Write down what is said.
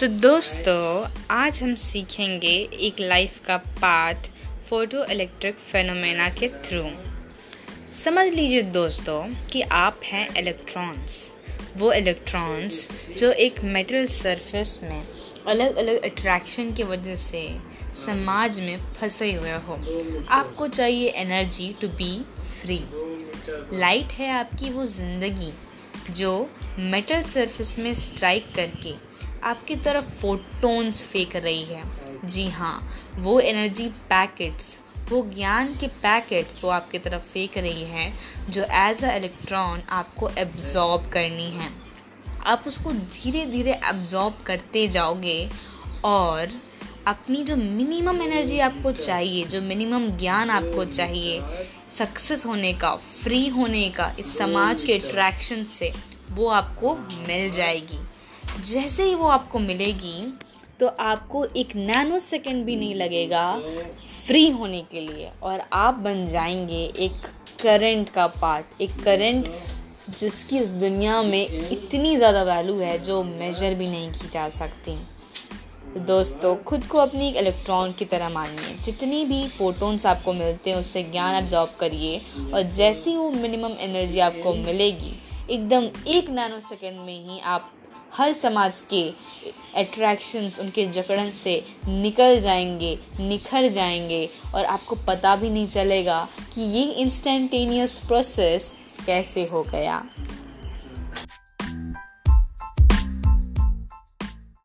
तो दोस्तों, आज हम सीखेंगे एक लाइफ का पार्ट फ़ोटो इलेक्ट्रिक फेनोमेना के थ्रू समझ लीजिए दोस्तों कि आप हैं इलेक्ट्रॉन्स वो इलेक्ट्रॉन्स जो एक मेटल सरफेस में अलग अलग अट्रैक्शन की वजह से समाज में फंसे हुए हो। आपको चाहिए energy to be free light है आपकी वो ज़िंदगी जो मेटल सरफेस में स्ट्राइक करके आपकी तरफ़ फोटोन्स फेंक रही है। जी हाँ वो एनर्जी पैकेट्स वो ज्ञान के पैकेट्स वो आपकी तरफ़ फेंक रही है, जो एज अ इलेक्ट्रॉन आपको एब्जॉर्ब करनी है। आप उसको धीरे धीरे एब्जॉर्ब करते जाओगे और अपनी जो मिनिमम एनर्जी आपको चाहिए, जो मिनिमम ज्ञान आपको चाहिए सक्सेस होने का फ्री होने का, इस समाज के अट्रैक्शन से वो आपको मिल जाएगी। जैसे ही वो आपको मिलेगी तो आपको एक नैनो सेकेंड भी नहीं लगेगा फ्री होने के लिए। और आप बन जाएँगे एक करंट का पार्ट, एक करंट जिसकी इस दुनिया में इतनी ज़्यादा वैल्यू है जो मेजर भी नहीं की जा सकती। दोस्तों, खुद को अपनी एक इलेक्ट्रॉन की तरह मानिए। जितनी भी फोटोन्स आपको मिलते हैं, उससे ज्ञान एब्जॉर्ब करिए और जैसी वो मिनिमम एनर्जी आपको मिलेगी एकदम एक नैनो सेकेंड में ही आप हर समाज के अट्रैक्शंस उनके जकड़न से निकल जाएँगे, निखर जाएँगे और आपको पता भी नहीं चलेगा कि ये इंस्टेंटेनियस प्रोसेस कैसे हो गया।